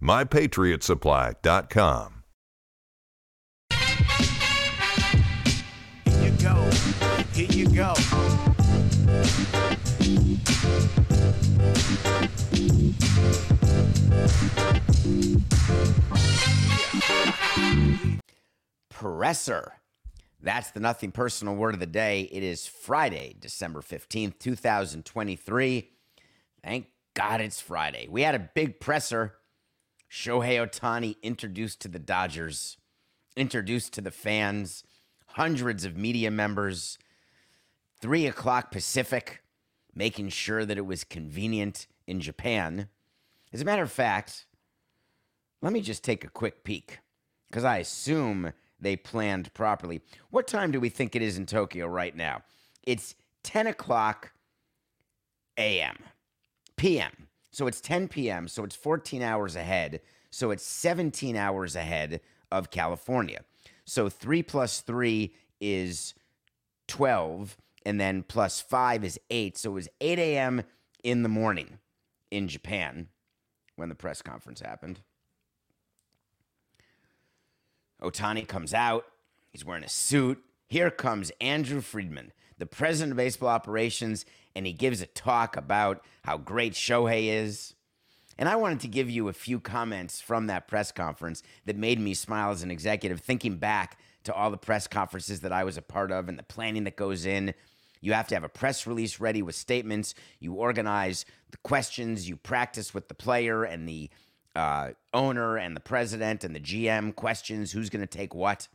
mypatriotsupply.com. Here you go. Here you go. Presser. That's the nothing personal word of the day. It is Friday, December 15th, 2023. Thank God it's Friday. We had a big presser Shohei Ohtani introduced to the Dodgers, introduced to the fans, hundreds of media members, three o'clock Pacific, making sure that it was convenient in Japan. As a matter of fact, let me just take a quick peek because I assume they planned properly. What time do we think it is in Tokyo right now? It's 10 o'clock a.m., p.m. So it's 10 p.m., so it's 14 hours ahead. So it's 17 hours ahead of California. So 3 plus 3 is 12, and then plus 5 is 8. So it was 8 a.m. in the morning in Japan when the press conference happened. Ohtani comes out. He's wearing a suit. Here comes Andrew Friedman, the president of baseball operations, and he gives a talk about how great Shohei is. And I wanted to give you a few comments from that press conference that made me smile as an executive, thinking back to all the press conferences that I was a part of and the planning that goes in. You have to have a press release ready with statements. You organize the questions. You practice with the player and the uh, owner and the president and the GM questions who's going to take what.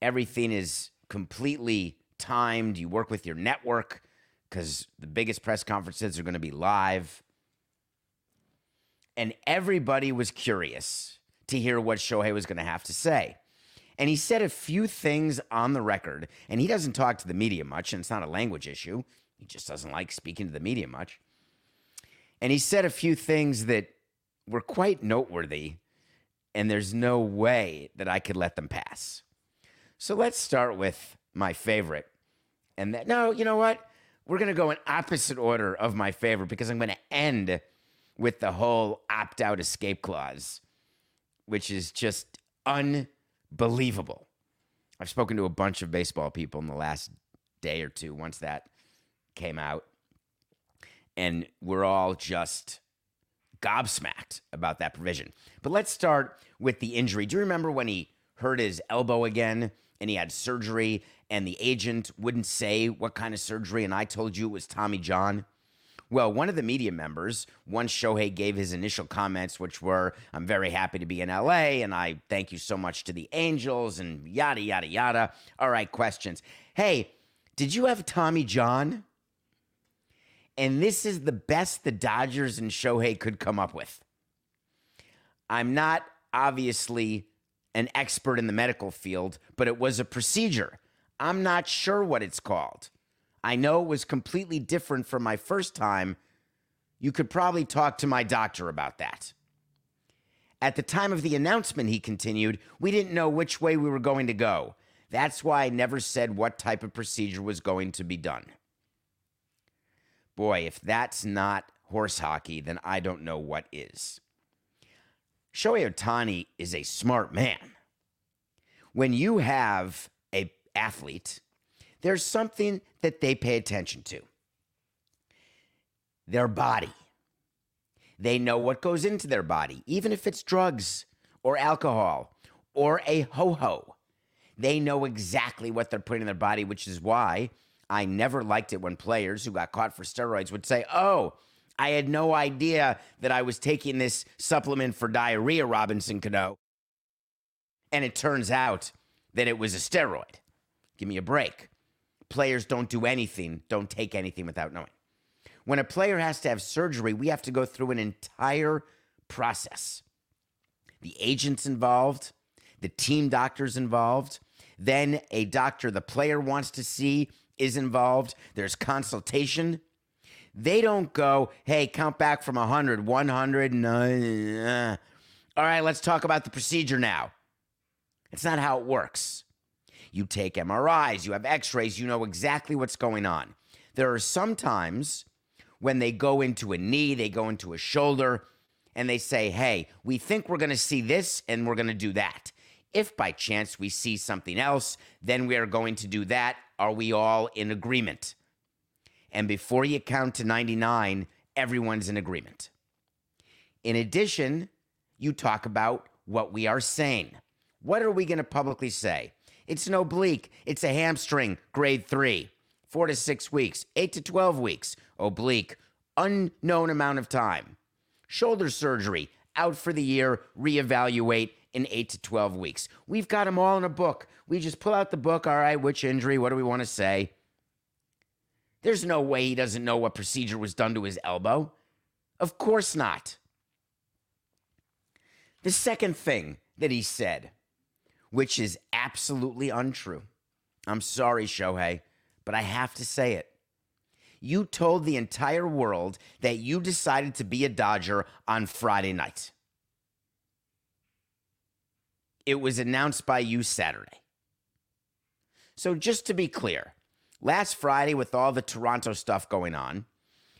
Everything is completely timed. You work with your network because the biggest press conferences are going to be live. And everybody was curious to hear what Shohei was going to have to say. And he said a few things on the record, and he doesn't talk to the media much, and it's not a language issue. He just doesn't like speaking to the media much. And he said a few things that were quite noteworthy, and there's no way that I could let them pass. So let's start with my favorite. And that, no, you know what? We're going to go in opposite order of my favorite because I'm going to end with the whole opt out escape clause, which is just unbelievable. I've spoken to a bunch of baseball people in the last day or two once that came out, and we're all just gobsmacked about that provision. But let's start with the injury. Do you remember when he hurt his elbow again and he had surgery and the agent wouldn't say what kind of surgery and I told you it was Tommy John? Well, one of the media members, once Shohei gave his initial comments, which were, I'm very happy to be in LA and I thank you so much to the Angels and yada, yada, yada. All right, questions. Hey, did you have Tommy John? And this is the best the Dodgers and Shohei could come up with. I'm not obviously an expert in the medical field, but it was a procedure. I'm not sure what it's called. I know it was completely different from my first time. You could probably talk to my doctor about that. At the time of the announcement, he continued, we didn't know which way we were going to go. That's why I never said what type of procedure was going to be done. Boy, if that's not horse hockey, then I don't know what is. Shohei Ohtani is a smart man. When you have athlete there's something that they pay attention to their body. They know what goes into their body, even if it's drugs or alcohol or a ho ho. They know exactly what they're putting in their body, which is why I never liked it when players who got caught for steroids would say, Oh, I had no idea that I was taking this supplement for diarrhea, Robinson Cano. And it turns out that it was a steroid. Give me a break. Players don't do anything, don't take anything without knowing. When a player has to have surgery, we have to go through an entire process. The agent's involved, the team doctor's involved, then a doctor the player wants to see is involved. There's consultation. They don't go, hey, count back from 100, 100, uh, all right, let's talk about the procedure now. It's not how it works. You take MRIs, you have x rays, you know exactly what's going on. There are some times when they go into a knee, they go into a shoulder, and they say, hey, we think we're going to see this and we're going to do that. If by chance we see something else, then we are going to do that. Are we all in agreement? And before you count to 99, everyone's in agreement. In addition, you talk about what we are saying. What are we going to publicly say? It's an oblique, it's a hamstring, grade three, four to six weeks, eight to 12 weeks, oblique, unknown amount of time. Shoulder surgery, out for the year, reevaluate in eight to 12 weeks. We've got them all in a book. We just pull out the book. All right, which injury? What do we want to say? There's no way he doesn't know what procedure was done to his elbow. Of course not. The second thing that he said which is absolutely untrue. I'm sorry, Shohei, but I have to say it. You told the entire world that you decided to be a Dodger on Friday night. It was announced by you Saturday. So, just to be clear, last Friday, with all the Toronto stuff going on,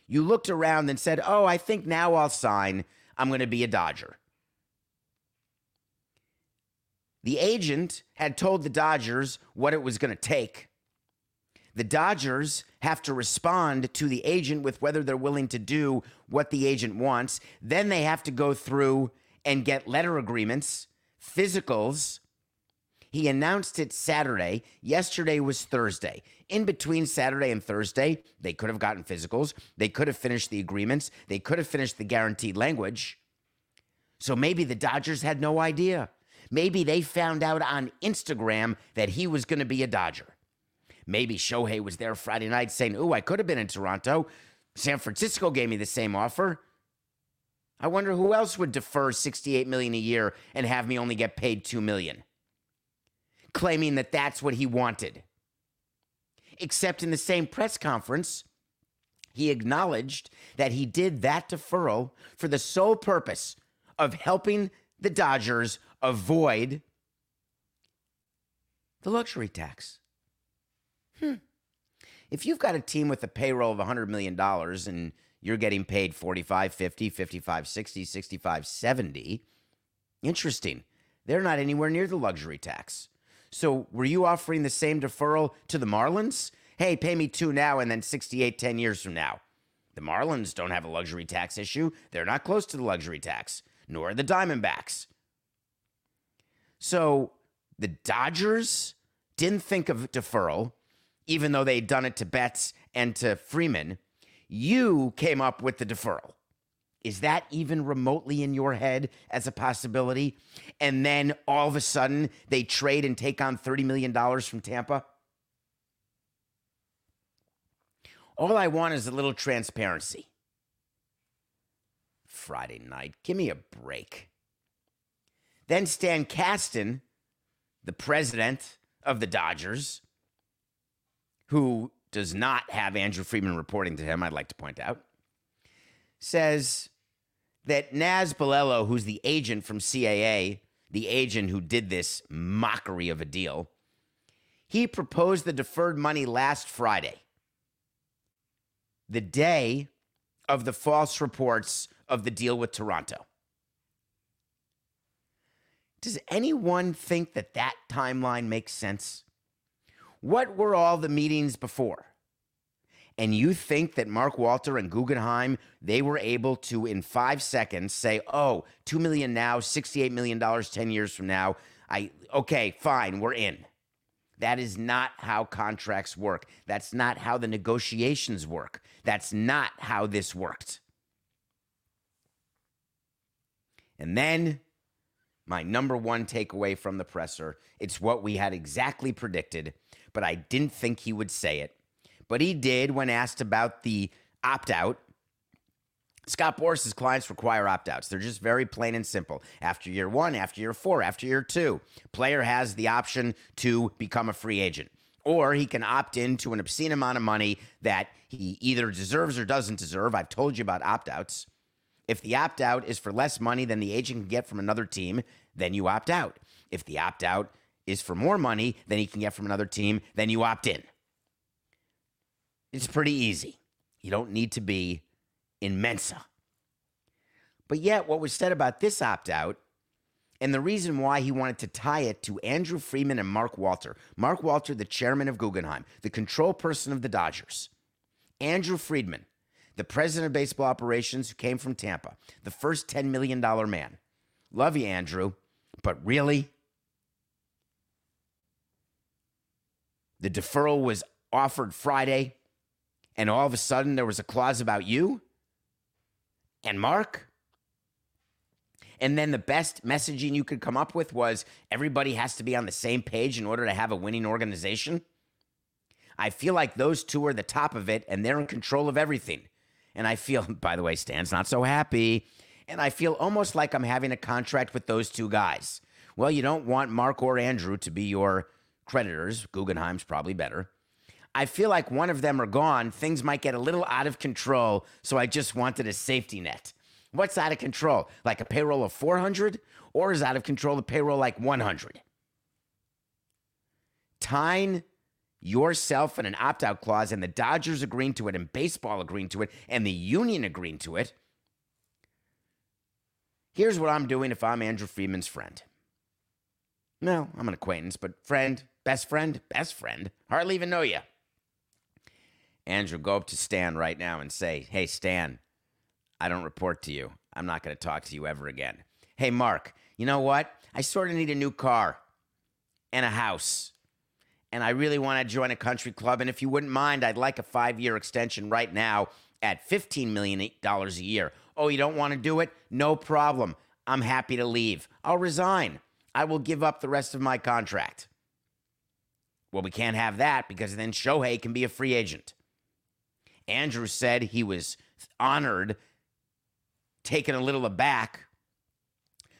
you looked around and said, Oh, I think now I'll sign. I'm going to be a Dodger. The agent had told the Dodgers what it was going to take. The Dodgers have to respond to the agent with whether they're willing to do what the agent wants. Then they have to go through and get letter agreements, physicals. He announced it Saturday. Yesterday was Thursday. In between Saturday and Thursday, they could have gotten physicals. They could have finished the agreements. They could have finished the guaranteed language. So maybe the Dodgers had no idea. Maybe they found out on Instagram that he was going to be a Dodger. Maybe Shohei was there Friday night saying, Ooh, I could have been in Toronto. San Francisco gave me the same offer. I wonder who else would defer 68 million a year and have me only get paid 2 million. Claiming that that's what he wanted. Except in the same press conference, he acknowledged that he did that deferral for the sole purpose of helping the Dodgers avoid the luxury tax. Hmm. If you've got a team with a payroll of $100 million and you're getting paid 45, 50, 55, 60, 65, 70, interesting. They're not anywhere near the luxury tax. So were you offering the same deferral to the Marlins? Hey, pay me two now and then 68 10 years from now. The Marlins don't have a luxury tax issue. They're not close to the luxury tax, nor are the Diamondbacks. So the Dodgers didn't think of deferral, even though they'd done it to Betts and to Freeman. You came up with the deferral. Is that even remotely in your head as a possibility? And then all of a sudden they trade and take on $30 million from Tampa? All I want is a little transparency. Friday night, give me a break. Then Stan Kasten, the president of the Dodgers, who does not have Andrew Friedman reporting to him, I'd like to point out, says that Nez Balelo, who's the agent from CAA, the agent who did this mockery of a deal, he proposed the deferred money last Friday, the day of the false reports of the deal with Toronto. Does anyone think that that timeline makes sense? What were all the meetings before? And you think that Mark Walter and Guggenheim, they were able to, in five seconds, say, oh, 2 million now, $68 million 10 years from now. I okay, fine, we're in. That is not how contracts work. That's not how the negotiations work. That's not how this worked. And then my number one takeaway from the presser, it's what we had exactly predicted, but I didn't think he would say it. But he did when asked about the opt out Scott Boras's clients require opt outs. They're just very plain and simple. After year one, after year four, after year two, player has the option to become a free agent. Or he can opt in to an obscene amount of money that he either deserves or doesn't deserve. I've told you about opt outs. If the opt out is for less money than the agent can get from another team, then you opt out. If the opt out is for more money than he can get from another team, then you opt in. It's pretty easy. You don't need to be in Mensa. But yet, what was said about this opt out and the reason why he wanted to tie it to Andrew Friedman and Mark Walter. Mark Walter, the chairman of Guggenheim, the control person of the Dodgers. Andrew Friedman, the president of baseball operations who came from Tampa, the first $10 million man. Love you, Andrew, but really? The deferral was offered Friday, and all of a sudden there was a clause about you? and Mark. And then the best messaging you could come up with was everybody has to be on the same page in order to have a winning organization. I feel like those two are the top of it and they're in control of everything. And I feel, by the way, Stan's not so happy. And I feel almost like I'm having a contract with those two guys. Well, you don't want Mark or Andrew to be your creditors. Guggenheim's probably better. I feel like one of them are gone, things might get a little out of control. So I just wanted a safety net. What's out of control? Like a payroll of 400? Or is out of control a payroll like 100? Tying yourself and an opt out clause and the Dodgers agreeing to it and baseball agreeing to it and the union agreeing to it. Here's what I'm doing if I'm Andrew Friedman's friend. No, I'm an acquaintance, but friend, best friend, best friend, hardly even know you. Andrew, go up to Stan right now and say, Hey, Stan, I don't report to you. I'm not going to talk to you ever again. Hey, Mark, you know what? I sort of need a new car and a house. And I really want to join a country club. And if you wouldn't mind, I'd like a five year extension right now at $15 million a year. Oh, you don't want to do it? No problem. I'm happy to leave. I'll resign. I will give up the rest of my contract. Well, we can't have that because then Shohei can be a free agent. Andrew said he was honored, taken a little aback,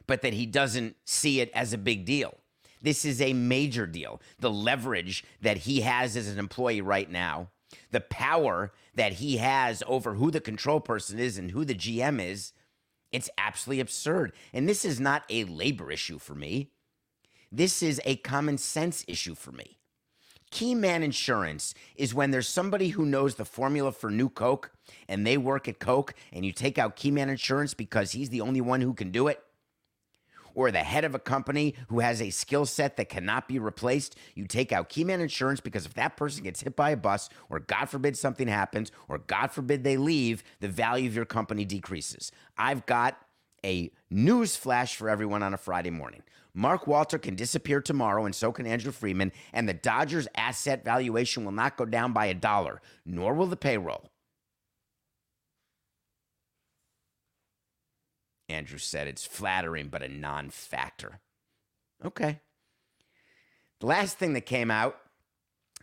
but that he doesn't see it as a big deal. This is a major deal. The leverage that he has as an employee right now, the power that he has over who the control person is and who the GM is, it's absolutely absurd. And this is not a labor issue for me. This is a common sense issue for me. Key man insurance is when there's somebody who knows the formula for new Coke and they work at Coke and you take out key man insurance because he's the only one who can do it. Or the head of a company who has a skill set that cannot be replaced. You take out key man insurance because if that person gets hit by a bus, or God forbid something happens, or God forbid they leave, the value of your company decreases. I've got a news flash for everyone on a Friday morning. Mark Walter can disappear tomorrow, and so can Andrew Freeman, and the Dodgers' asset valuation will not go down by a dollar, nor will the payroll. Andrew said it's flattering, but a non factor. Okay. The last thing that came out,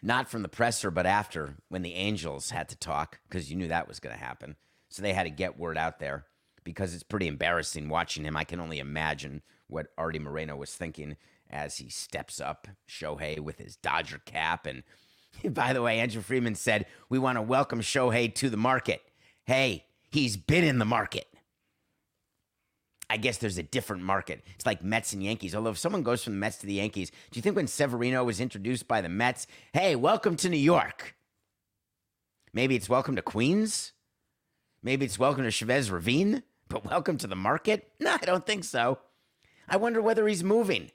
not from the presser, but after when the Angels had to talk, because you knew that was going to happen. So they had to get word out there because it's pretty embarrassing watching him. I can only imagine what Artie Moreno was thinking as he steps up Shohei with his Dodger cap. And by the way, Andrew Freeman said, We want to welcome Shohei to the market. Hey, he's been in the market. I guess there's a different market. It's like Mets and Yankees. Although if someone goes from the Mets to the Yankees, do you think when Severino was introduced by the Mets, hey, welcome to New York? Maybe it's welcome to Queens? Maybe it's welcome to Chavez Ravine? But welcome to the market? No, I don't think so. I wonder whether he's moving.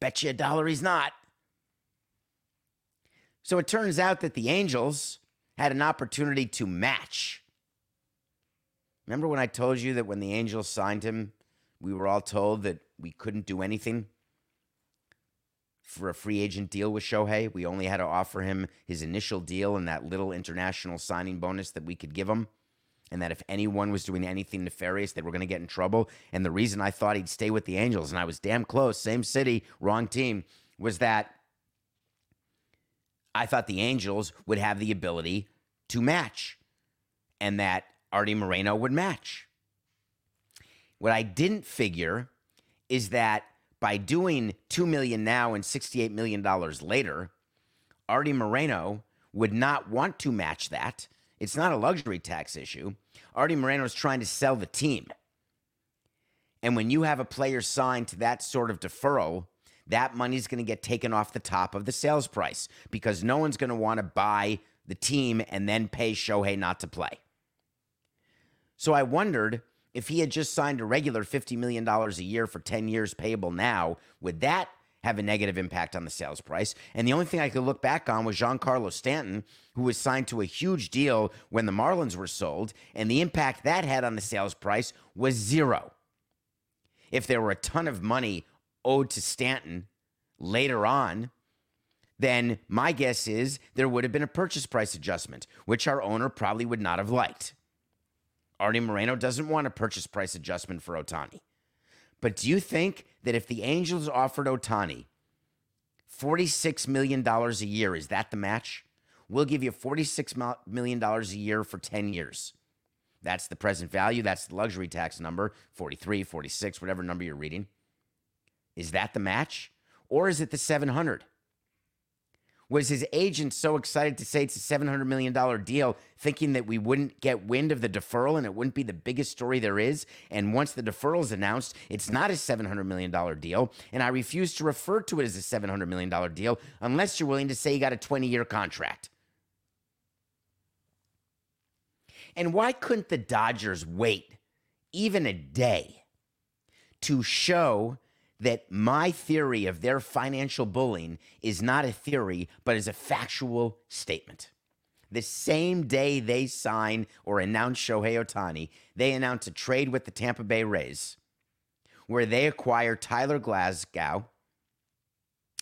Bet you a dollar he's not. So it turns out that the Angels had an opportunity to match. Remember when I told you that when the Angels signed him, we were all told that we couldn't do anything? for a free agent deal with Shohei. We only had to offer him his initial deal and that little international signing bonus that we could give him. And that if anyone was doing anything nefarious, they were going to get in trouble. And the reason I thought he'd stay with the Angels, and I was damn close, same city, wrong team, was that I thought the Angels would have the ability to match and that Artie Moreno would match. What I didn't figure is that by doing 2 million now and 68 million dollars later, Artie Moreno would not want to match that. It's not a luxury tax issue. Artie Moreno is trying to sell the team. And when you have a player signed to that sort of deferral, that money's going to get taken off the top of the sales price because no one's going to want to buy the team and then pay Shohei not to play. So I wondered if he had just signed a regular $50 million a year for 10 years payable now, would that have a negative impact on the sales price? And the only thing I could look back on was Giancarlo Stanton, who was signed to a huge deal when the Marlins were sold, and the impact that had on the sales price was zero. If there were a ton of money owed to Stanton later on, then my guess is there would have been a purchase price adjustment, which our owner probably would not have liked. Artie Moreno doesn't want a purchase price adjustment for Ohtani. But do you think that if the Angels offered Ohtani $46 million a year, is that the match? We'll give you $46 million a year for 10 years. That's the present value. That's the luxury tax number 43, 46, whatever number you're reading. Is that the match? Or is it the 700? Was his agent so excited to say it's a $700 million deal, thinking that we wouldn't get wind of the deferral and it wouldn't be the biggest story there is? And once the deferral is announced, it's not a $700 million deal. And I refuse to refer to it as a $700 million deal unless you're willing to say you got a 20 year contract. And why couldn't the Dodgers wait even a day to show that my theory of their financial bullying is not a theory, but is a factual statement. The same day they sign or announce Shohei Ohtani, they announce a trade with the Tampa Bay Rays where they acquire Tyler Glasgow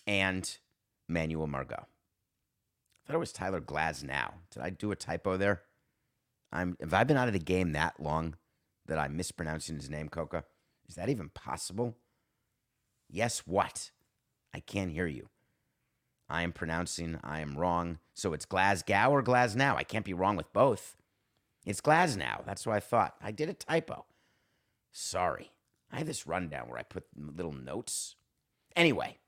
and Manuel Margot. I thought it was Tyler Glasnow. Did I do a typo there? I'm have I been out of the game that long that I'm mispronouncing his name, Coca? Is that even possible? Yes, what? I can't hear you. I am pronouncing, I am wrong. So it's Glasgow or Glasnow. I can't be wrong with both. It's Glasnow. That's what I thought. I did a typo. Sorry. I have this rundown where I put little notes. Anyway,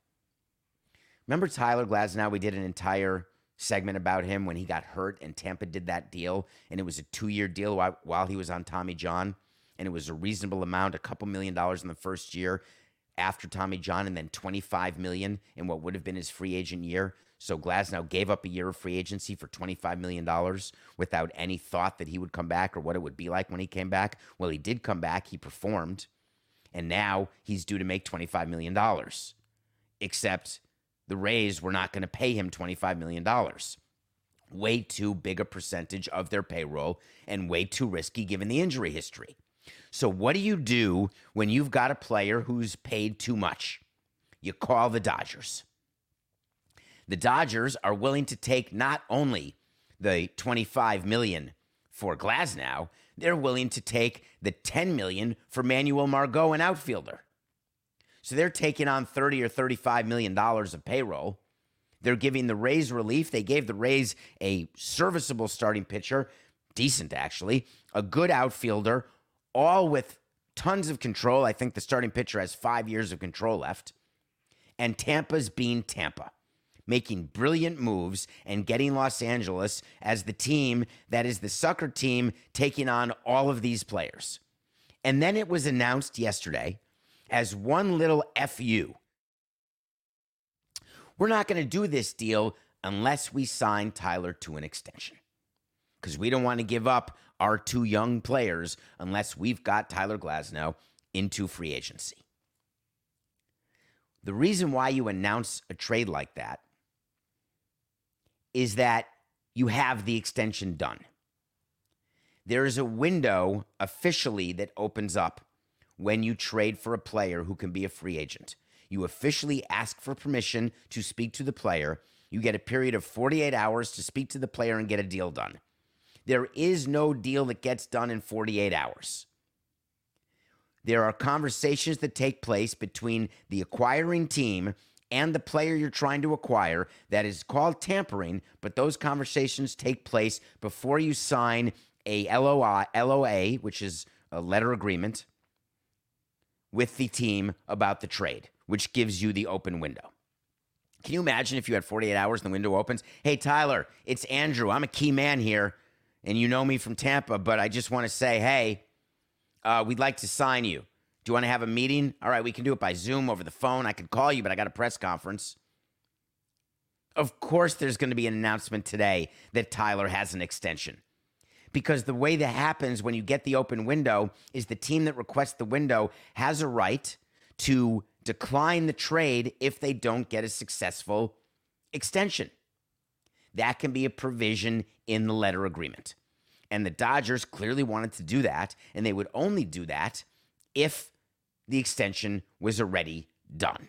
remember Tyler Glasnow? We did an entire segment about him when he got hurt and Tampa did that deal, and it was a two year deal while, while he was on Tommy John, and it was a reasonable amount, a couple million dollars in the first year after Tommy John, and then 25 million in what would have been his free agent year. So Glasnow gave up a year of free agency for $25 million without any thought that he would come back or what it would be like when he came back. Well, he did come back, he performed, and now he's due to make $25 million. Except the Rays were not going to pay him $25 million. Way too big a percentage of their payroll and way too risky given the injury history. So, what do you do when you've got a player who's paid too much? You call the Dodgers. The Dodgers are willing to take not only the 25 million for Glasnow, they're willing to take the 10 million for Manuel Margot, an outfielder. So they're taking on 30 or 35 million dollars of payroll. They're giving the Rays relief. They gave the Rays a serviceable starting pitcher, decent actually, a good outfielder, all with tons of control. I think the starting pitcher has five years of control left. And Tampa's being Tampa, making brilliant moves and getting Los Angeles as the team that is the sucker team taking on all of these players. And then it was announced yesterday as one little FU. We're not going to do this deal unless we sign Tyler to an extension because we don't want to give up our two young players unless we've got Tyler Glasnow into free agency. The reason why you announce a trade like that is that you have the extension done. There is a window officially that opens up when you trade for a player who can be a free agent. You officially ask for permission to speak to the player. You get a period of 48 hours to speak to the player and get a deal done. There is no deal that gets done in 48 hours. There are conversations that take place between the acquiring team and the player you're trying to acquire that is called tampering, but those conversations take place before you sign a LOI, LOA, which is a letter agreement with the team about the trade, which gives you the open window. Can you imagine if you had 48 hours and the window opens? Hey, Tyler, it's Andrew. I'm a key man here, and you know me from Tampa, but I just want to say, hey, uh, we'd like to sign you. Do you want to have a meeting? All right, we can do it by Zoom over the phone. I could call you, but I got a press conference. Of course, there's going to be an announcement today that Tyler has an extension. Because the way that happens when you get the open window is the team that requests the window has a right to decline the trade if they don't get a successful extension. That can be a provision in the letter agreement. And the Dodgers clearly wanted to do that, and they would only do that if the extension was already done.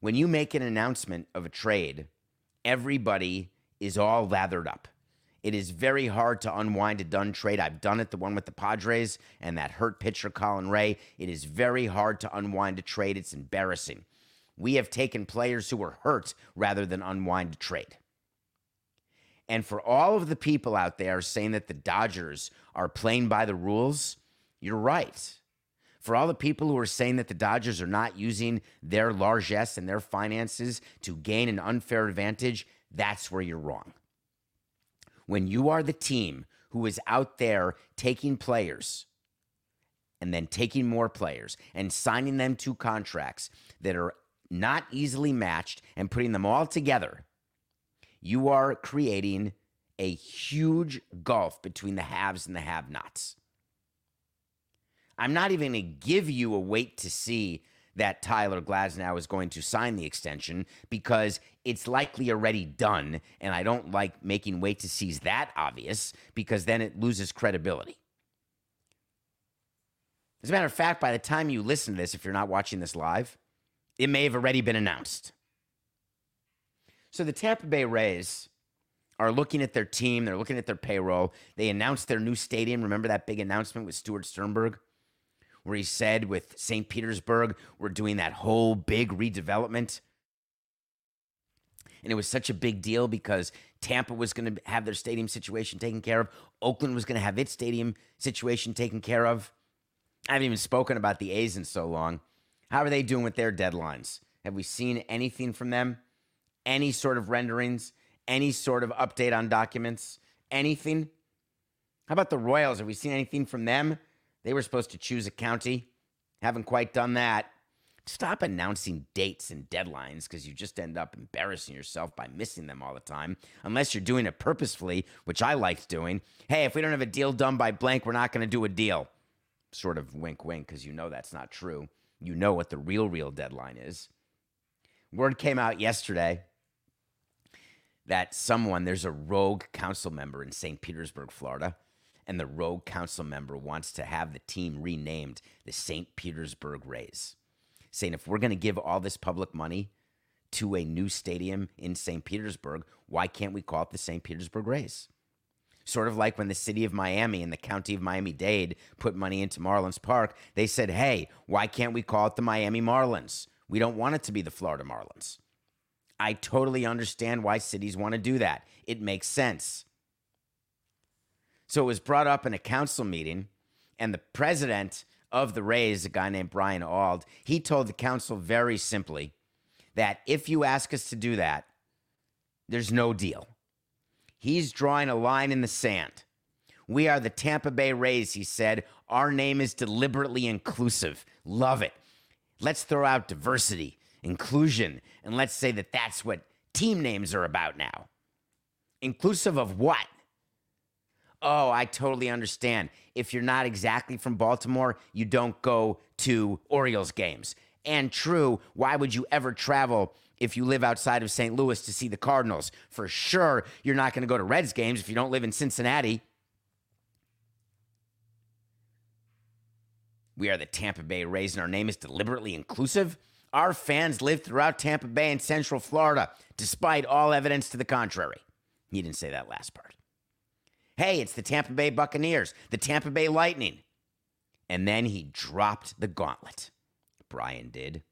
When you make an announcement of a trade, everybody is all lathered up. It is very hard to unwind a done trade. I've done it, the one with the Padres and that hurt pitcher, Colin Rea. It is very hard to unwind a trade. It's embarrassing. We have taken players who were hurt rather than unwind a trade. And for all of the people out there saying that the Dodgers are playing by the rules, you're right. For all the people who are saying that the Dodgers are not using their largesse and their finances to gain an unfair advantage, that's where you're wrong. When you are the team who is out there taking players and then taking more players and signing them to contracts that are not easily matched and putting them all together, you are creating a huge gulf between the haves and the have nots. I'm not even going to give you a wait to see that Tyler Glasnow is going to sign the extension because it's likely already done. And I don't like making wait to sees that obvious because then it loses credibility. As a matter of fact, by the time you listen to this, if you're not watching this live, it may have already been announced. So the Tampa Bay Rays are looking at their team, they're looking at their payroll. They announced their new stadium. Remember that big announcement with Stuart Sternberg? where he said with St. Petersburg, we're doing that whole big redevelopment. And it was such a big deal because Tampa was going to have their stadium situation taken care of. Oakland was going to have its stadium situation taken care of. I haven't even spoken about the A's in so long. How are they doing with their deadlines? Have we seen anything from them? Any sort of renderings? Any sort of update on documents? Anything? How about the Royals? Have we seen anything from them? They were supposed to choose a county. Haven't quite done that. Stop announcing dates and deadlines because you just end up embarrassing yourself by missing them all the time, unless you're doing it purposefully, which I liked doing. Hey, if we don't have a deal done by blank, we're not going to do a deal. Sort of wink, wink, because you know that's not true. You know what the real, real deadline is. Word came out yesterday that someone, there's a rogue council member in St. Petersburg, Florida, and the rogue council member wants to have the team renamed the St. Petersburg Rays, saying if we're going to give all this public money to a new stadium in St. Petersburg, why can't we call it the St. Petersburg Rays? Sort of like when the city of Miami and the county of Miami Dade put money into Marlins Park, they said, hey, why can't we call it the Miami Marlins? We don't want it to be the Florida Marlins. I totally understand why cities want to do that. It makes sense. So it was brought up in a council meeting, and the president of the Rays, a guy named Brian Auld, he told the council very simply that if you ask us to do that, there's no deal. He's drawing a line in the sand. We are the Tampa Bay Rays, he said. Our name is deliberately inclusive. Love it. Let's throw out diversity, inclusion, and let's say that that's what team names are about now. Inclusive of what? oh, I totally understand. If you're not exactly from Baltimore, you don't go to Orioles games. And true, why would you ever travel if you live outside of St. Louis to see the Cardinals? For sure, you're not going to go to Reds games if you don't live in Cincinnati. We are the Tampa Bay Rays, and our name is deliberately inclusive. Our fans live throughout Tampa Bay and Central Florida, despite all evidence to the contrary. He didn't say that last part. Hey, it's the Tampa Bay Buccaneers, the Tampa Bay Lightning. And then he dropped the gauntlet. Brian did.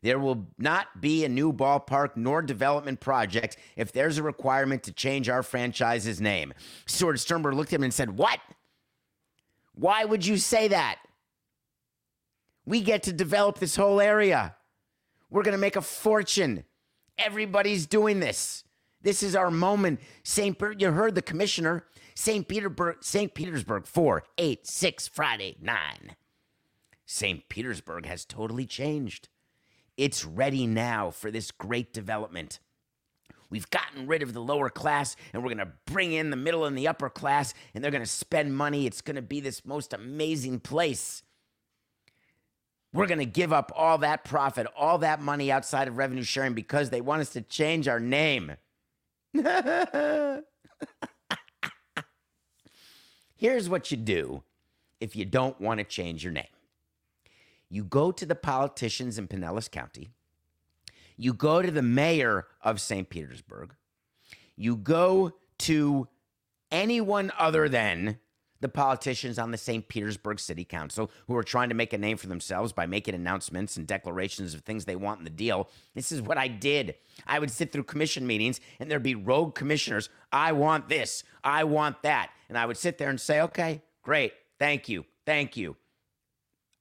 There will not be a new ballpark nor development project if there's a requirement to change our franchise's name. Stuart Sternberg looked at him and said, What? Why would you say that? We get to develop this whole area. We're going to make a fortune. Everybody's doing this. This is our moment. St. Per- you heard the commissioner. St. Petersburg, St. Petersburg, 4, 8, 6, Friday, 9. St. Petersburg has totally changed. It's ready now for this great development. We've gotten rid of the lower class and we're going to bring in the middle and the upper class and they're going to spend money. It's going to be this most amazing place. We're going to give up all that profit, all that money outside of revenue sharing because they want us to change our name. Here's what you do if you don't want to change your name you go to the politicians in Pinellas County, you go to the mayor of St. Petersburg, you go to anyone other than the politicians on the St. Petersburg City Council who are trying to make a name for themselves by making announcements and declarations of things they want in the deal. This is what I did. I would sit through commission meetings and there'd be rogue commissioners. I want this. I want that. And I would sit there and say, okay, great. Thank you. Thank you.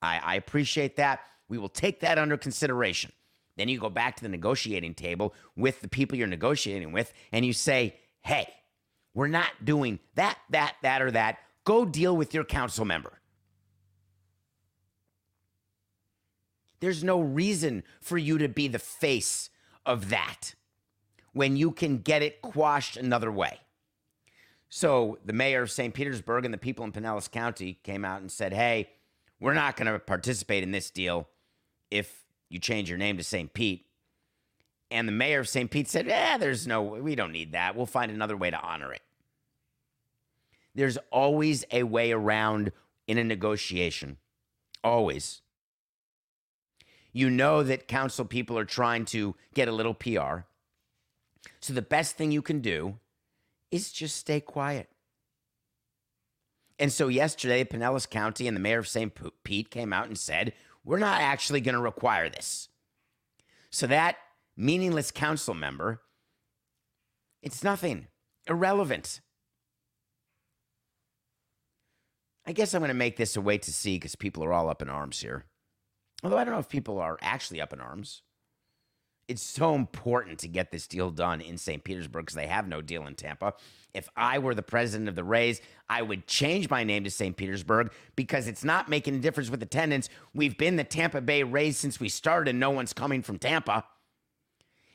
I, I appreciate that. We will take that under consideration. Then you go back to the negotiating table with the people you're negotiating with, and you say, hey, we're not doing that, that, that, or that. Go deal with your council member. There's no reason for you to be the face of that when you can get it quashed another way. So the mayor of St. Petersburg and the people in Pinellas County came out and said, hey, we're not going to participate in this deal if you change your name to St. Pete. And the mayor of St. Pete said, "Yeah, there's no, we don't need that. We'll find another way to honor it. There's always a way around in a negotiation. Always. You know that council people are trying to get a little PR. So the best thing you can do is just stay quiet. And so yesterday, Pinellas County and the mayor of St. Pete came out and said, we're not actually going to require this. So that meaningless council member, it's nothing, irrelevant. I guess I'm going to make this a wait to see because people are all up in arms here. Although I don't know if people are actually up in arms. It's so important to get this deal done in St. Petersburg because they have no deal in Tampa. If I were the president of the Rays, I would change my name to St. Petersburg because it's not making a difference with attendance. We've been the Tampa Bay Rays since we started, and no one's coming from Tampa.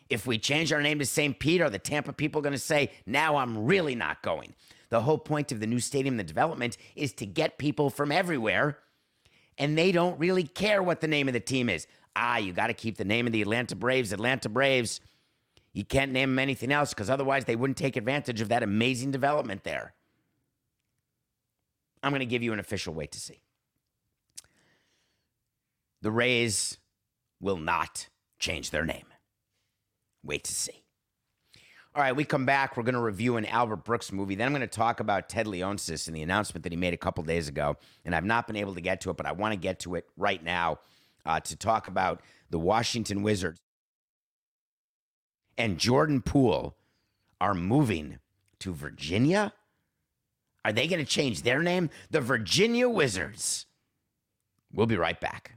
If we change our name to St. Pete, are the Tampa people going to say, now I'm really not going? The whole point of the new stadium, the development, is to get people from everywhere, and they don't really care what the name of the team is. Ah, you got to keep the name of the Atlanta Braves, Atlanta Braves. You can't name them anything else because otherwise they wouldn't take advantage of that amazing development there. I'm going to give you an official wait to see. The Rays will not change their name. Wait to see. All right, we come back. We're going to review an Albert Brooks movie. Then I'm going to talk about Ted Leonsis and the announcement that he made a couple days ago. And I've not been able to get to it, but I want to get to it right now uh, to talk about the Washington Wizards and Jordan Poole are moving to Virginia? Are they going to change their name? The Virginia Wizards. We'll be right back.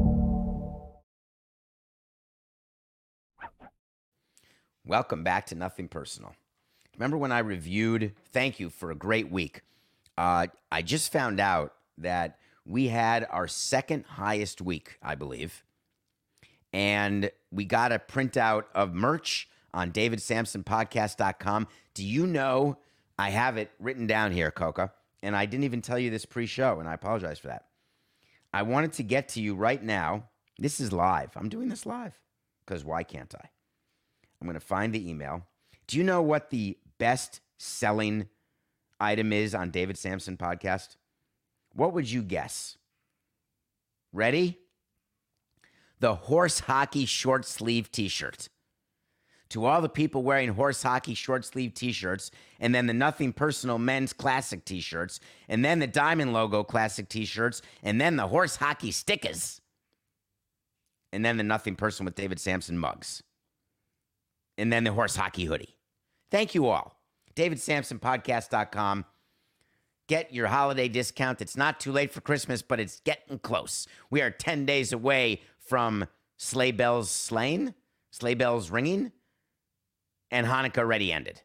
Welcome back to Nothing Personal. Remember when I reviewed? Thank you for a great week. Uh, I just found out that we had our second highest week, I believe, And we got a printout of merch on davidsamsonpodcast.com. Do you know I have it written down here, Coca? And I didn't even tell you this pre show, and I apologize for that. I wanted to get to you right now. This is live. I'm doing this live because why can't I? I'm going to find the email. Do you know what the best selling item is on David Samson podcast? What would you guess? Ready? The horse hockey short sleeve t shirt. To all the people wearing horse hockey short sleeve t shirts, and then the Nothing Personal men's classic t shirts, and then the Diamond logo classic t shirts, and then the horse hockey stickers, and then the Nothing Personal with David Samson mugs, and then the horse hockey hoodie. Thank you all. DavidSamsonPodcast.com. Get your holiday discount. It's not too late for Christmas, but it's getting close. We are 10 days away from sleigh bells slaying, sleigh bells ringing, and Hanukkah already ended.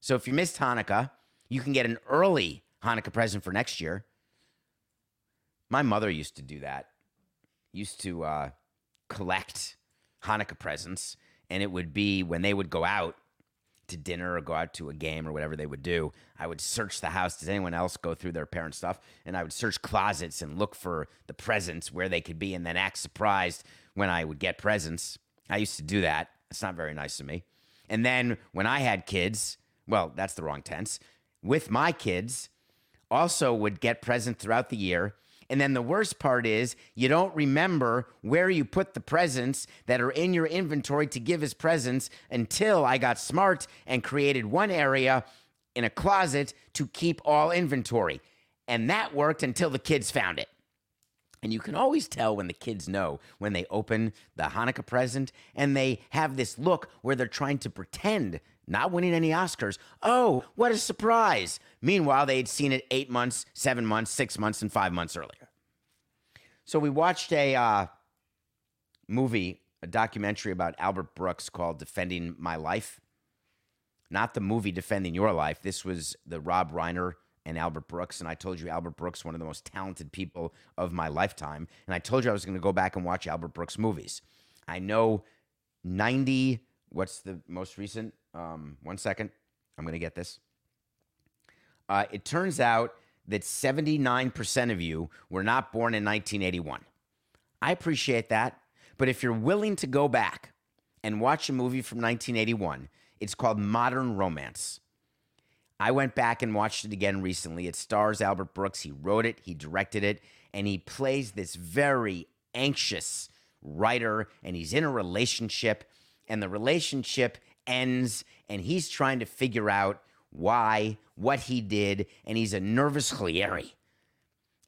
So if you missed Hanukkah, you can get an early Hanukkah present for next year. My mother used to do that. Used to uh, collect Hanukkah presents, and it would be when they would go out to dinner or go out to a game or whatever they would do, I would search the house. Does anyone else go through their parents' stuff? And I would search closets and look for the presents where they could be and then act surprised when I would get presents. I used to do that. It's not very nice of me. And then when I had kids, well, that's the wrong tense, with my kids, also would get presents throughout the year. And then the worst part is you don't remember where you put the presents that are in your inventory to give as presents until I got smart and created one area in a closet to keep all inventory. And that worked until the kids found it. And you can always tell when the kids know when they open the Hanukkah present and they have this look where they're trying to pretend not winning any Oscars. Oh, what a surprise. Meanwhile, they had seen it eight months, seven months, six months, and five months earlier. So we watched a uh, movie, a documentary about Albert Brooks called Defending My Life. Not the movie Defending Your Life. This was the Rob Reiner and Albert Brooks. And I told you Albert Brooks, one of the most talented people of my lifetime. And I told you I was going to go back and watch Albert Brooks movies. I know 90, what's the most recent? Um, one second. I'm going to get this. Uh, it turns out that 79% of you were not born in 1981. I appreciate that. But if you're willing to go back and watch a movie from 1981, it's called Modern Romance. I went back and watched it again recently. It stars Albert Brooks. He wrote it, he directed it, and he plays this very anxious writer, and he's in a relationship, and the relationship ends, and he's trying to figure out why, what he did, and he's a nervous Cleary.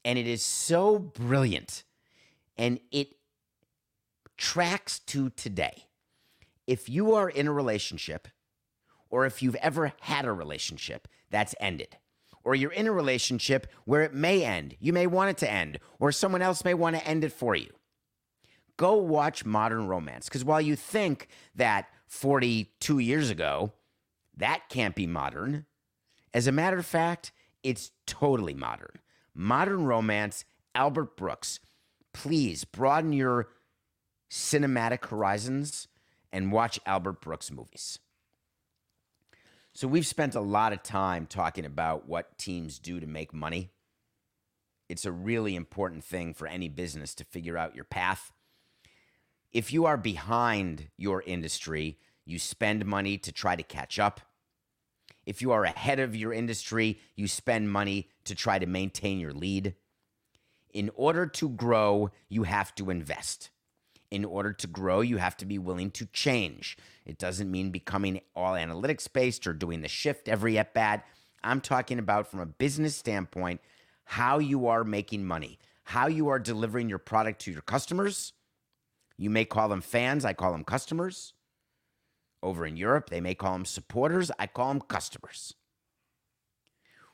And it is so brilliant, and it tracks to today. If you are in a relationship, or if you've ever had a relationship that's ended, or you're in a relationship where it may end, you may want it to end, or someone else may want to end it for you. Go watch Modern Romance, because while you think that 42 years ago, that can't be modern, as a matter of fact, it's totally modern. Modern Romance, Albert Brooks. Please broaden your cinematic horizons and watch Albert Brooks movies. So we've spent a lot of time talking about what teams do to make money. It's a really important thing for any business to figure out your path. If you are behind your industry, you spend money to try to catch up. If you are ahead of your industry, you spend money to try to maintain your lead. In order to grow, you have to invest. In order to grow, you have to be willing to change. It doesn't mean becoming all analytics based or doing the shift every at bat. I'm talking about from a business standpoint how you are making money, how you are delivering your product to your customers. You may call them fans, I call them customers. Over in Europe, they may call them supporters, I call them customers.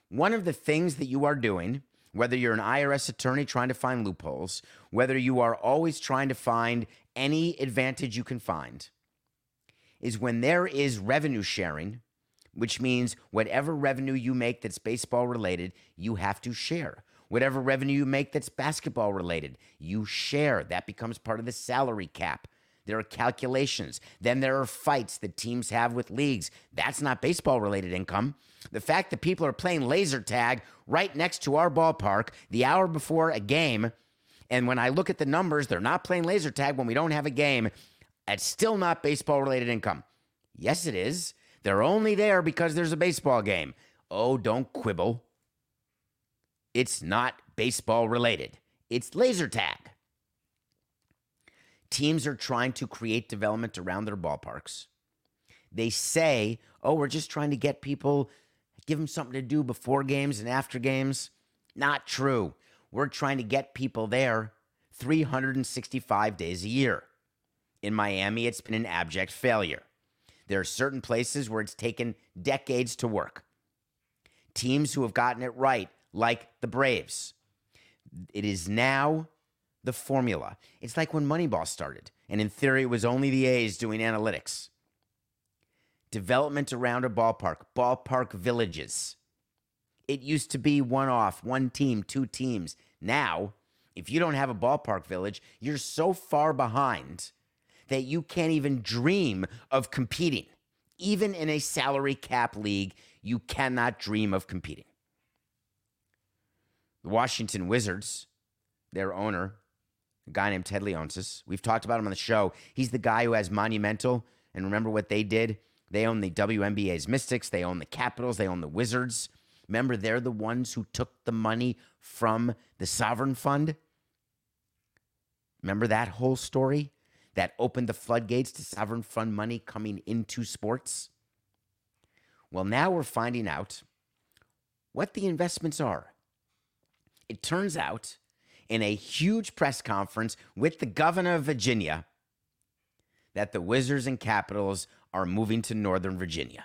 One of the things that you are doing, whether you're an IRS attorney trying to find loopholes, whether you are always trying to find any advantage you can find, is when there is revenue sharing, which means whatever revenue you make that's baseball related, you have to share. Whatever revenue you make that's basketball related, you share. That becomes part of the salary cap. There are calculations. Then there are fights that teams have with leagues. That's not baseball related income. The fact that people are playing laser tag right next to our ballpark the hour before a game, and when I look at the numbers, they're not playing laser tag when we don't have a game. It's still not baseball related income. Yes, it is. They're only there because there's a baseball game. Oh, don't quibble. It's not baseball related, it's laser tag. Teams are trying to create development around their ballparks. They say, oh, we're just trying to get people, give them something to do before games and after games. Not true. We're trying to get people there 365 days a year. In Miami, it's been an abject failure. There are certain places where it's taken decades to work. Teams who have gotten it right, like the Braves. It is now the formula. It's like when Moneyball started, and in theory, it was only the A's doing analytics. Development around a ballpark, ballpark villages. It used to be one off, one team, two teams. Now, if you don't have a ballpark village, you're so far behind that you can't even dream of competing. Even in a salary cap league, you cannot dream of competing. The Washington Wizards, their owner, a guy named Ted Leonsis, we've talked about him on the show. He's the guy who has Monumental. And remember what they did? They own the WNBA's Mystics, they own the Capitals, they own the Wizards. Remember, they're the ones who took the money from the sovereign fund. Remember that whole story that opened the floodgates to sovereign fund money coming into sports? Well, now we're finding out what the investments are. It turns out in a huge press conference with the governor of Virginia that the Wizards and Capitals are moving to Northern Virginia.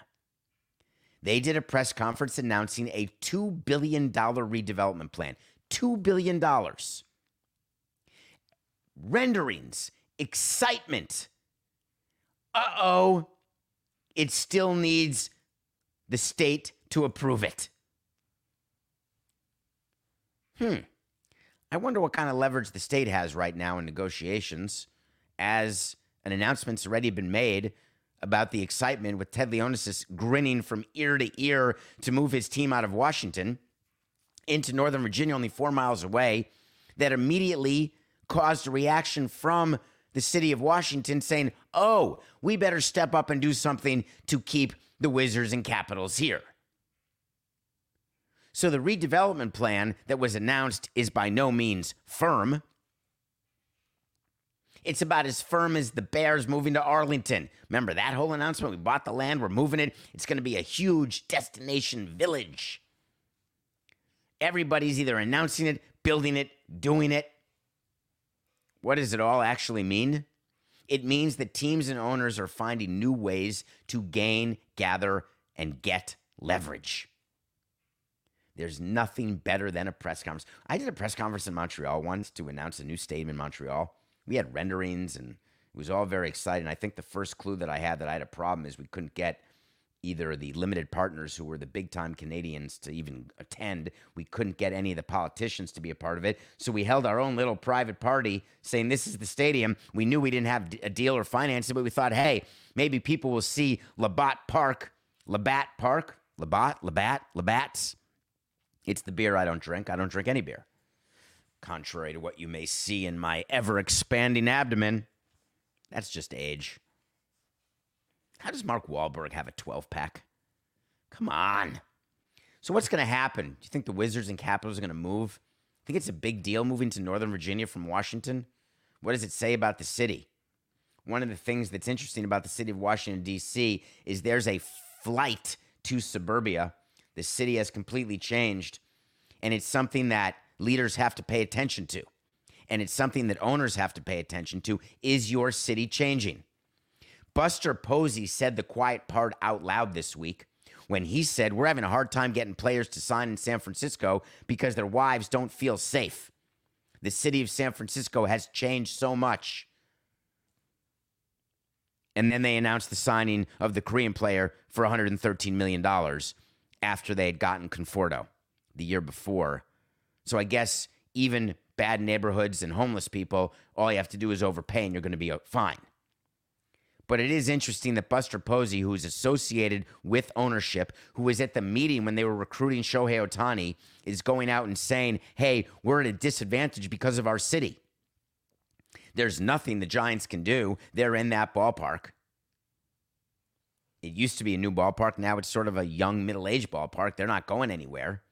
They did a press conference announcing a $2 billion redevelopment plan. $2 billion. Renderings, excitement. Uh oh, it still needs the state to approve it. Hmm. I wonder what kind of leverage the state has right now in negotiations as an announcement's already been made about the excitement with Ted Leonsis grinning from ear to ear to move his team out of Washington into Northern Virginia, only four miles away, that immediately caused a reaction from the city of Washington saying, oh, we better step up and do something to keep the Wizards and Capitals here. So the redevelopment plan that was announced is by no means firm. It's about as firm as the Bears moving to Arlington. Remember that whole announcement? We bought the land, we're moving it. It's going to be a huge destination village. Everybody's either announcing it, building it, doing it. What does it all actually mean? It means that teams and owners are finding new ways to gain, gather, and get leverage. There's nothing better than a press conference. I did a press conference in Montreal once to announce a new stadium in Montreal we had renderings and it was all very exciting. I think the first clue that I had that I had a problem is we couldn't get either the limited partners who were the big time Canadians to even attend. We couldn't get any of the politicians to be a part of it. So we held our own little private party saying this is the stadium. We knew we didn't have a deal or financing, but we thought, hey, maybe people will see Labatt Park, Labatt Park, Labatt, Labatt, Labatt's. It's the beer I don't drink. I don't drink any beer contrary to what you may see in my ever expanding abdomen. That's just age. How does Mark Wahlberg have a 12 pack? Come on. So, what's going to happen? Do you think the Wizards and Capitals are going to move? I think it's a big deal moving to Northern Virginia from Washington? What does it say about the city? One of the things that's interesting about the city of Washington, D.C., is there's a flight to suburbia. The city has completely changed. And it's something that leaders have to pay attention to. And it's something that owners have to pay attention to. Is your city changing? Buster Posey said the quiet part out loud this week when he said, We're having a hard time getting players to sign in San Francisco because their wives don't feel safe. The city of San Francisco has changed so much. And then they announced the signing of the Korean player for $113 million after they had gotten Conforto the year before. So I guess even bad neighborhoods and homeless people, all you have to do is overpay and you're going to be uh, fine. But it is interesting that Buster Posey, who is associated with ownership, who was at the meeting when they were recruiting Shohei Ohtani, is going out and saying, hey, we're at a disadvantage because of our city. There's nothing the Giants can do. They're in that ballpark. It used to be a new ballpark. Now it's sort of a young, middle aged ballpark. They're not going anywhere.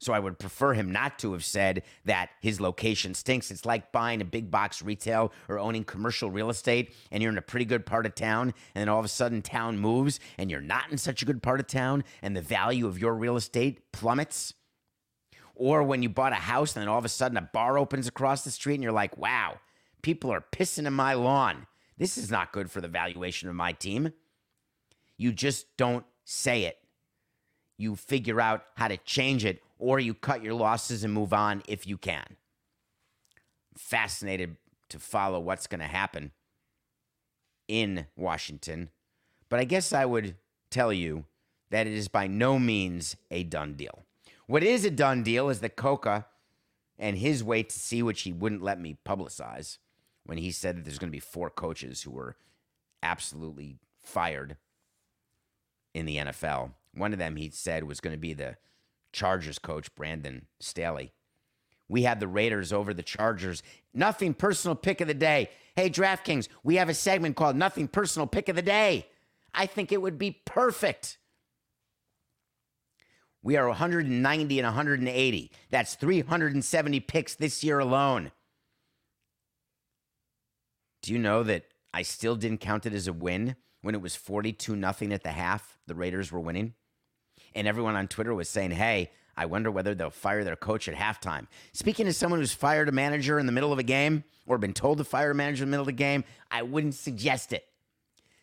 So I would prefer him not to have said that his location stinks. It's like buying a big box retail or owning commercial real estate and you're in a pretty good part of town and then all of a sudden town moves and you're not in such a good part of town and the value of your real estate plummets. Or when you bought a house and then all of a sudden a bar opens across the street and you're like, wow, people are pissing in my lawn. This is not good for the valuation of my team. You just don't say it. You figure out how to change it or you cut your losses and move on if you can. Fascinated to follow what's going to happen in Washington, but I guess I would tell you that it is by no means a done deal. What is a done deal is that Coca and his way to see, which he wouldn't let me publicize when he said that there's going to be four coaches who were absolutely fired in the NFL. One of them he said was going to be the Chargers coach, Brandon Staley. We had the Raiders over the Chargers. Nothing personal pick of the day. Hey, DraftKings, we have a segment called Nothing Personal Pick of the Day. I think it would be perfect. We are 190 and 180. That's 370 picks this year alone. Do you know that I still didn't count it as a win when it was 42 nothing at the half? The Raiders were winning and everyone on Twitter was saying, hey, I wonder whether they'll fire their coach at halftime. Speaking as someone who's fired a manager in the middle of a game or been told to fire a manager in the middle of the game, I wouldn't suggest it.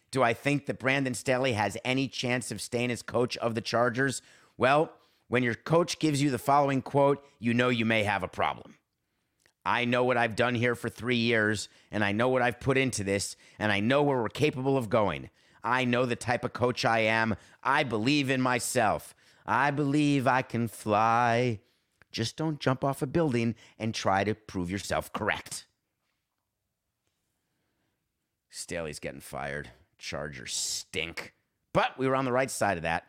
Do I think that Brandon Staley has any chance of staying as coach of the Chargers? Well, when your coach gives you the following quote, you know you may have a problem. I know what I've done here for three years, and I know what I've put into this, and I know where we're capable of going. I know the type of coach I am. I believe in myself. I believe I can fly. Just don't jump off a building and try to prove yourself correct. Staley's getting fired. Chargers stink. But we were on the right side of that.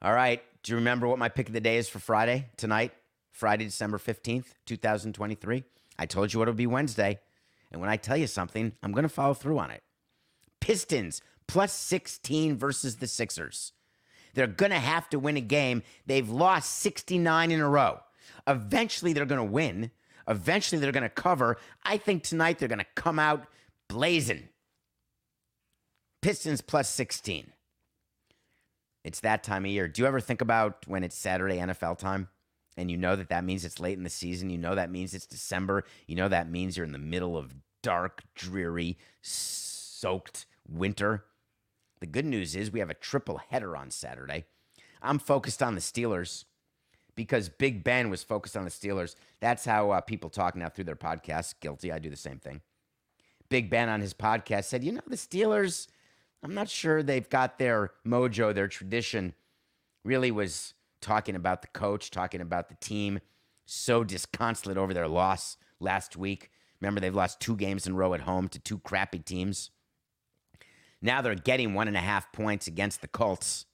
All right. Do you remember what my pick of the day is for Friday tonight? Friday, December 15th, 2023. I told you what it would be Wednesday. And when I tell you something, I'm going to follow through on it. Pistons plus 16 versus the Sixers. They're going to have to win a game. They've lost 69 in a row. Eventually, they're going to win. Eventually, they're going to cover. I think tonight they're going to come out blazing. Pistons plus 16. It's that time of year. Do you ever think about when it's Saturday NFL time and you know that that means it's late in the season? You know that means it's December. You know that means you're in the middle of dark, dreary, soaked winter. The good news is we have a triple header on Saturday. I'm focused on the Steelers because Big Ben was focused on the Steelers. That's how uh, people talk now through their podcasts. Guilty. I do the same thing. Big Ben on his podcast said, you know, the Steelers, I'm not sure they've got their mojo, their tradition. Really was talking about the coach, talking about the team. So disconsolate over their loss last week. Remember, they've lost two games in a row at home to two crappy teams. Now they're getting one and a half points against the Colts.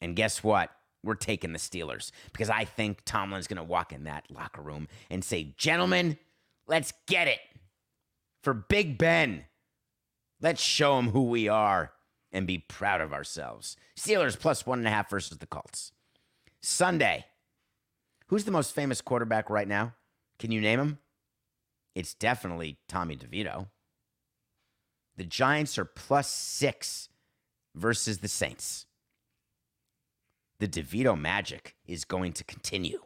And guess what? We're taking the Steelers because I think Tomlin's going to walk in that locker room and say, Gentlemen, let's get it. For Big Ben, let's show him who we are and be proud of ourselves. Steelers plus one and a half versus the Colts. Sunday. Who's the most famous quarterback right now? Can you name him? It's definitely Tommy DeVito. The Giants are plus six versus the Saints. The DeVito magic is going to continue.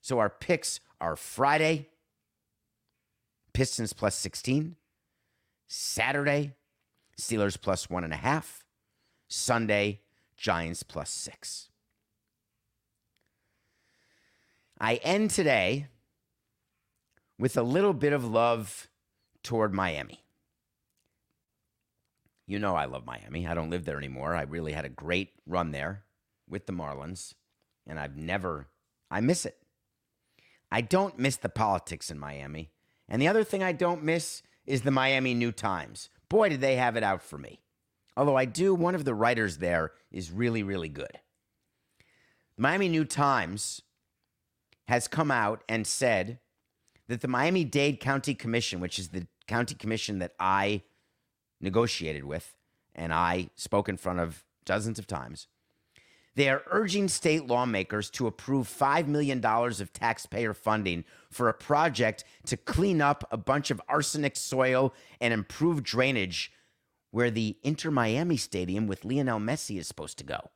So our picks are Friday, Pistons plus 16, Saturday, Steelers plus one and a half, Sunday, Giants plus six. I end today with a little bit of love toward Miami. You know I love Miami. I don't live there anymore. I really had a great run there with the Marlins, and I've never, I miss it. I don't miss the politics in Miami. And the other thing I don't miss is the Miami New Times. Boy, did they have it out for me. Although I do, one of the writers there is really, really good. Miami New Times has come out and said that the Miami Dade County Commission, which is the county commission that I negotiated with and I spoke in front of dozens of times, they are urging state lawmakers to approve $5 million of taxpayer funding for a project to clean up a bunch of arsenic soil and improve drainage where the Inter Miami Stadium with Lionel Messi is supposed to go.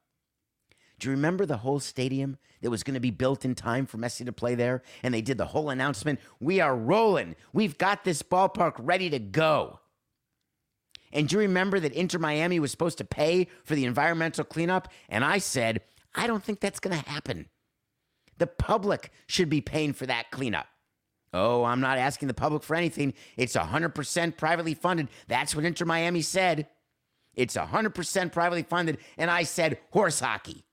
Do you remember the whole stadium that was going to be built in time for Messi to play there? And they did the whole announcement We are rolling. We've got this ballpark ready to go. And do you remember that Inter Miami was supposed to pay for the environmental cleanup? And I said, I don't think that's going to happen. The public should be paying for that cleanup. Oh, I'm not asking the public for anything. It's 100% privately funded. That's what Inter Miami said. It's 100% privately funded. And I said, horse hockey.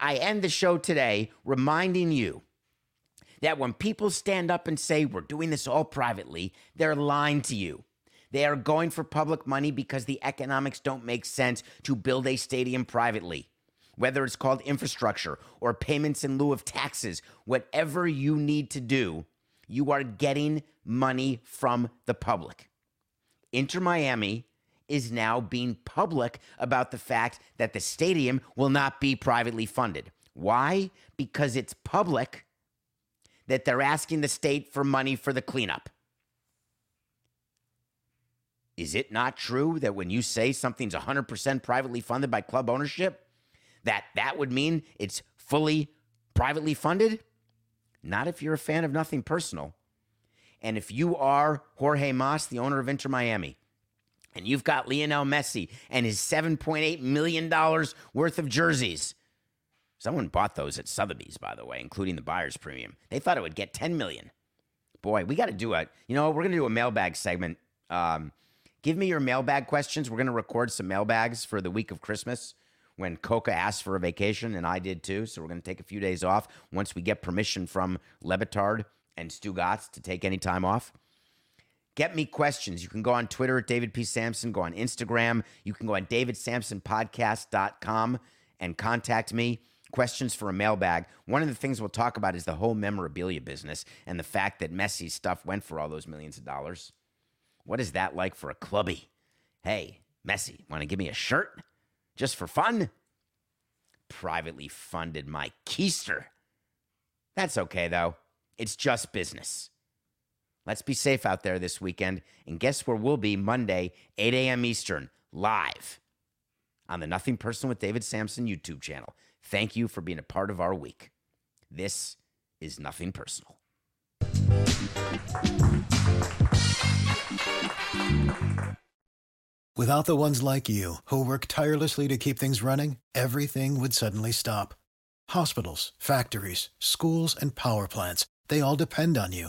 I end the show today reminding you that when people stand up and say, we're doing this all privately, they're lying to you. They are going for public money because the economics don't make sense to build a stadium privately. Whether it's called infrastructure or payments in lieu of taxes, whatever you need to do, you are getting money from the public. Inter Miami is now being public about the fact that the stadium will not be privately funded. Why? Because it's public that they're asking the state for money for the cleanup. Is it not true that when you say something's 100% privately funded by club ownership, that that would mean it's fully privately funded? Not if you're a fan of nothing personal. And if you are Jorge Mas, the owner of Inter Miami, and you've got Lionel Messi and his $7.8 million worth of jerseys. Someone bought those at Sotheby's, by the way, including the buyer's premium. They thought it would get 10 million. Boy, we got to do it. You know, we're going to do a mailbag segment. Um, Give me your mailbag questions. We're going to record some mailbags for the week of Christmas when Coca asked for a vacation, and I did too. So we're going to take a few days off once we get permission from Le Batard and Stugotz to take any time off. Get me questions. You can go on Twitter at David P. Samson, go on Instagram. You can go on davidsamsonpodcast.com and contact me. Questions for a mailbag. One of the things we'll talk about is the whole memorabilia business and the fact that Messi's stuff went for all those millions of dollars. What is that like for a clubby? Hey, Messi, want to give me a shirt just for fun? Privately funded my keister. That's okay, though. It's just business. Let's be safe out there this weekend. And guess where we'll be Monday, 8 a.m. Eastern, live on the Nothing Personal with David Samson YouTube channel. Thank you for being a part of our week. This is Nothing Personal. Without the ones like you, who work tirelessly to keep things running, everything would suddenly stop. Hospitals, factories, schools, and power plants, they all depend on you.